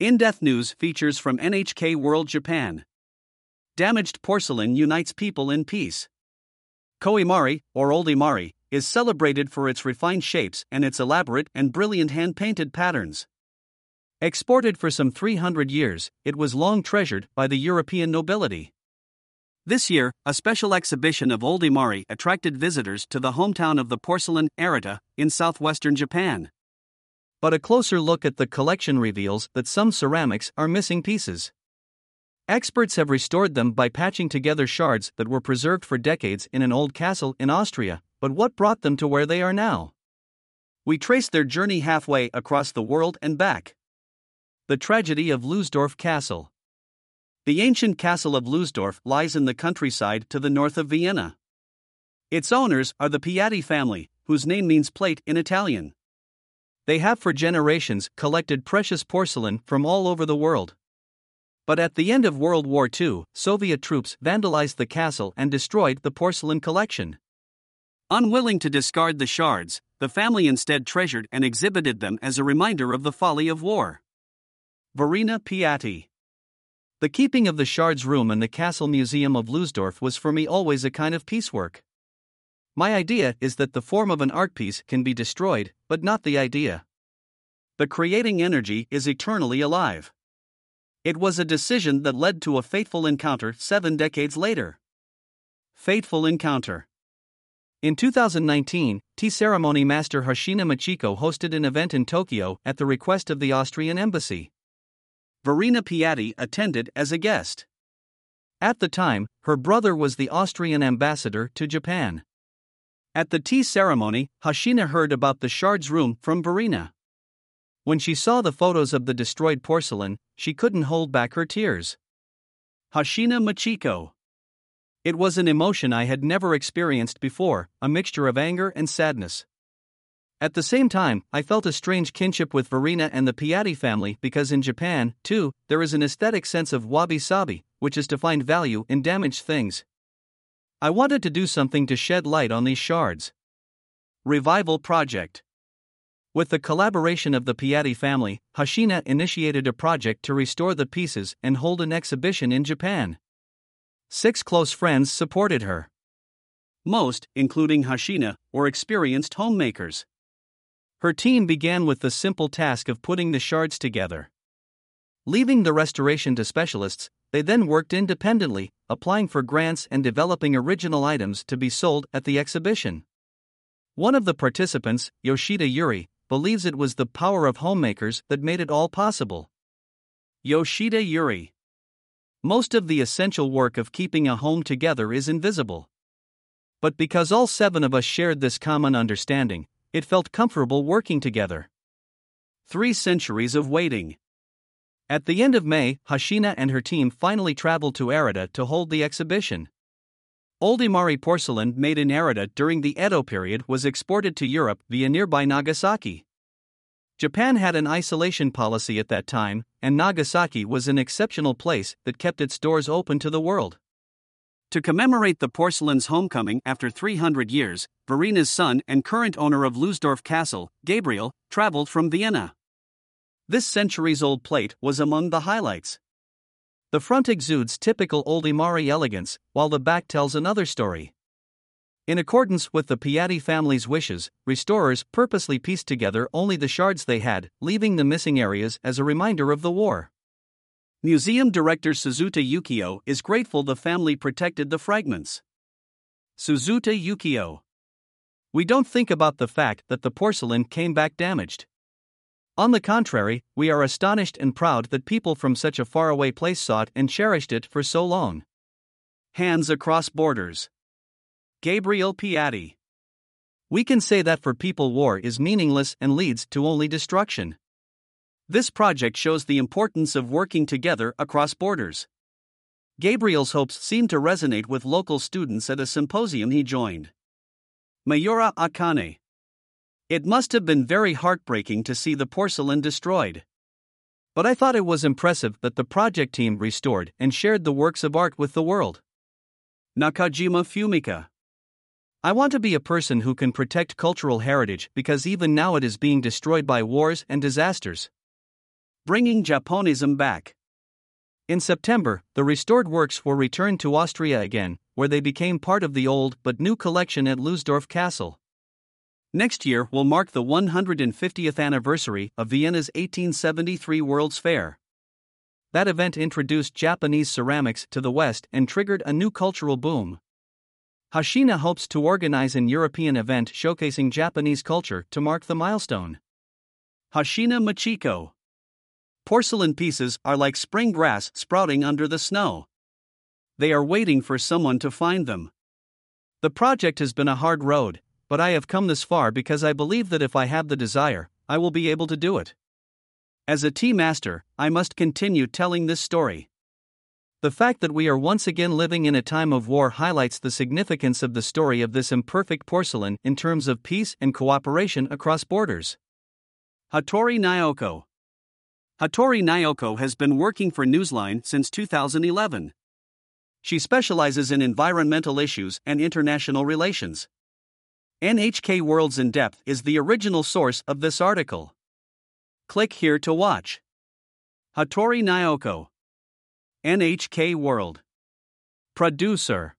In Depth News features from NHK World Japan. Damaged porcelain unites people in peace. Koimari, or Old Imari, is celebrated for its refined shapes and its elaborate and brilliant hand painted patterns. Exported for some 300 years, it was long treasured by the European nobility. This year, a special exhibition of Old Imari attracted visitors to the hometown of the porcelain, Arita, in southwestern Japan. But a closer look at the collection reveals that some ceramics are missing pieces. Experts have restored them by patching together shards that were preserved for decades in an old castle in Austria, but what brought them to where they are now? We trace their journey halfway across the world and back. The tragedy of Loosdorf Castle. The ancient castle of Loosdorf lies in the countryside to the north of Vienna. Its owners are the Piatti family, whose name means plate in Italian. They have for generations collected precious porcelain from all over the world. But at the end of World War II, Soviet troops vandalized the castle and destroyed the porcelain collection. Unwilling to discard the shards, the family instead treasured and exhibited them as a reminder of the folly of war. Verena Piatti The keeping of the shards room in the Castle Museum of Loosdorf was for me always a kind of piecework. My idea is that the form of an art piece can be destroyed, but not the idea. The creating energy is eternally alive. It was a decision that led to a fateful encounter seven decades later. Fateful encounter. In 2019, tea ceremony master Hoshina Machiko hosted an event in Tokyo at the request of the Austrian embassy. Verena Piatti attended as a guest. At the time, her brother was the Austrian ambassador to Japan. At the tea ceremony, Hoshina heard about the shards room from Verena. When she saw the photos of the destroyed porcelain, she couldn't hold back her tears. Hoshina Machiko. It was an emotion I had never experienced before, a mixture of anger and sadness. At the same time, I felt a strange kinship with Verena and the Piatti family because in Japan, too, there is an aesthetic sense of wabi sabi, which is to find value in damaged things. I wanted to do something to shed light on these shards. Revival Project with the collaboration of the Piatti family, Hoshina initiated a project to restore the pieces and hold an exhibition in Japan. Six close friends supported her. Most, including Hoshina, were experienced homemakers. Her team began with the simple task of putting the shards together. Leaving the restoration to specialists, they then worked independently, applying for grants and developing original items to be sold at the exhibition. One of the participants, Yoshida Yuri, believes it was the power of homemakers that made it all possible. Yoshida Yuri. Most of the essential work of keeping a home together is invisible. But because all seven of us shared this common understanding, it felt comfortable working together. Three centuries of waiting. At the end of May, Hoshina and her team finally traveled to Arita to hold the exhibition. Old Imari porcelain made in Arita during the Edo period was exported to Europe via nearby Nagasaki. Japan had an isolation policy at that time, and Nagasaki was an exceptional place that kept its doors open to the world. To commemorate the porcelain's homecoming after 300 years, Verena's son and current owner of Loosdorf Castle, Gabriel, traveled from Vienna. This centuries old plate was among the highlights. The front exudes typical old Imari elegance, while the back tells another story. In accordance with the Piatti family's wishes, restorers purposely pieced together only the shards they had, leaving the missing areas as a reminder of the war. Museum director Suzuta Yukio is grateful the family protected the fragments. Suzuta Yukio. We don't think about the fact that the porcelain came back damaged. On the contrary, we are astonished and proud that people from such a faraway place sought and cherished it for so long. Hands across borders. Gabriel Piatti. We can say that for people, war is meaningless and leads to only destruction. This project shows the importance of working together across borders. Gabriel's hopes seem to resonate with local students at a symposium he joined. Mayura Akane. It must have been very heartbreaking to see the porcelain destroyed. But I thought it was impressive that the project team restored and shared the works of art with the world. Nakajima Fumika. I want to be a person who can protect cultural heritage because even now it is being destroyed by wars and disasters. bringing Japonism back. In September, the restored works were returned to Austria again, where they became part of the old but new collection at Loosdorf Castle. Next year will mark the 150th anniversary of Vienna's 1873 World's Fair. That event introduced Japanese ceramics to the West and triggered a new cultural boom. Hoshina hopes to organize an European event showcasing Japanese culture to mark the milestone. Hoshina Machiko Porcelain pieces are like spring grass sprouting under the snow. They are waiting for someone to find them. The project has been a hard road, but I have come this far because I believe that if I have the desire, I will be able to do it. As a tea master, I must continue telling this story. The fact that we are once again living in a time of war highlights the significance of the story of this imperfect porcelain in terms of peace and cooperation across borders. Hattori Naoko Hattori Naoko has been working for Newsline since 2011. She specializes in environmental issues and international relations. NHK Worlds in Depth is the original source of this article. Click here to watch. Hattori Naoko. NHK World. Producer.